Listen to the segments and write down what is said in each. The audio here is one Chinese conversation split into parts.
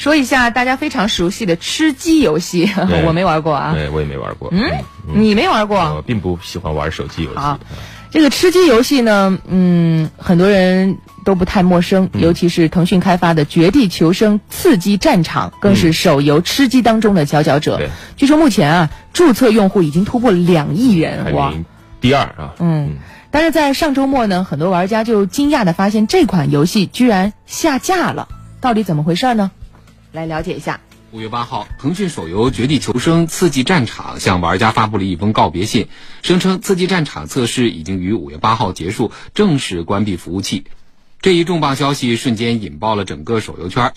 说一下大家非常熟悉的吃鸡游戏，对 我没玩过啊。对，我也没玩过。嗯，你没玩过？我并不喜欢玩手机游戏。好这个吃鸡游戏呢，嗯，很多人都不太陌生，尤其是腾讯开发的《绝地求生：刺激战场》，更是手游吃鸡当中的佼佼者。对据说目前啊，注册用户已经突破两亿人，哇！第二啊。嗯，但是在上周末呢，很多玩家就惊讶的发现这款游戏居然下架了，到底怎么回事呢？来了解一下。五月八号，腾讯手游《绝地求生：刺激战场》向玩家发布了一封告别信，声称《刺激战场》测试已经于五月八号结束，正式关闭服务器。这一重磅消息瞬间引爆了整个手游圈。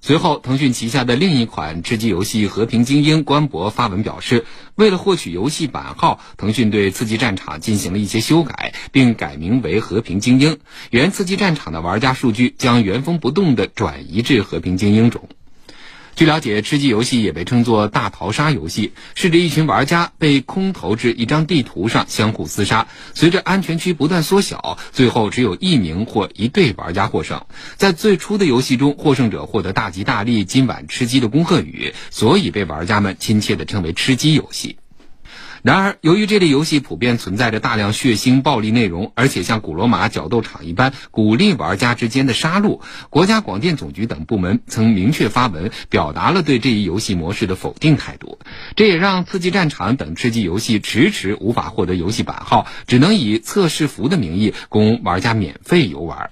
随后，腾讯旗下的另一款吃鸡游戏《和平精英》官博发文表示，为了获取游戏版号，腾讯对《刺激战场》进行了一些修改，并改名为《和平精英》。原《刺激战场》的玩家数据将原封不动地转移至《和平精英》中。据了解，吃鸡游戏也被称作大逃杀游戏，是指一群玩家被空投至一张地图上相互厮杀，随着安全区不断缩小，最后只有一名或一队玩家获胜。在最初的游戏中，获胜者获得大吉大利、今晚吃鸡的恭贺语，所以被玩家们亲切地称为吃鸡游戏。然而，由于这类游戏普遍存在着大量血腥暴力内容，而且像古罗马角斗场一般鼓励玩家之间的杀戮，国家广电总局等部门曾明确发文表达了对这一游戏模式的否定态度。这也让《刺激战场》等吃鸡游戏迟迟无法获得游戏版号，只能以测试服的名义供玩家免费游玩。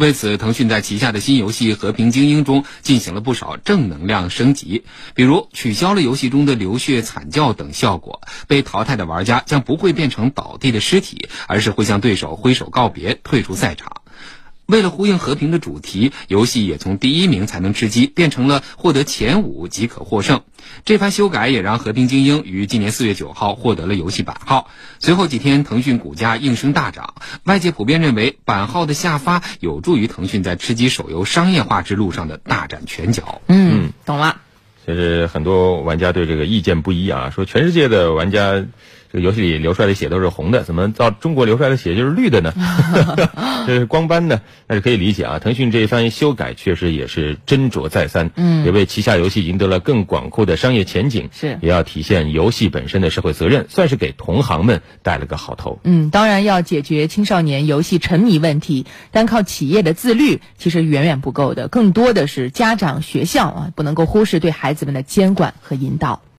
为此，腾讯在旗下的新游戏《和平精英》中进行了不少正能量升级，比如取消了游戏中的流血惨叫等效果，被淘汰的玩家将不会变成倒地的尸体，而是会向对手挥手告别，退出赛场。为了呼应和平的主题，游戏也从第一名才能吃鸡变成了获得前五即可获胜。这番修改也让《和平精英》于今年四月九号获得了游戏版号。随后几天，腾讯股价应声大涨，外界普遍认为版号的下发有助于腾讯在吃鸡手游商业化之路上的大展拳脚。嗯，懂了。其实很多玩家对这个意见不一啊，说全世界的玩家这个游戏里流出来的血都是红的，怎么到中国流出来的血就是绿的呢？这是光斑呢？那是可以理解啊。腾讯这一番修改确实也是斟酌再三，嗯也为旗下游戏赢得了更广阔的商业前景，是也要体现游戏本身的社会责任，算是给同行们带了个好头。嗯，当然要解决青少年游戏沉迷问题，单靠企业的自律其实远远不够的，更多的是家长、学校啊，不能够忽视对孩子们的监管和引导。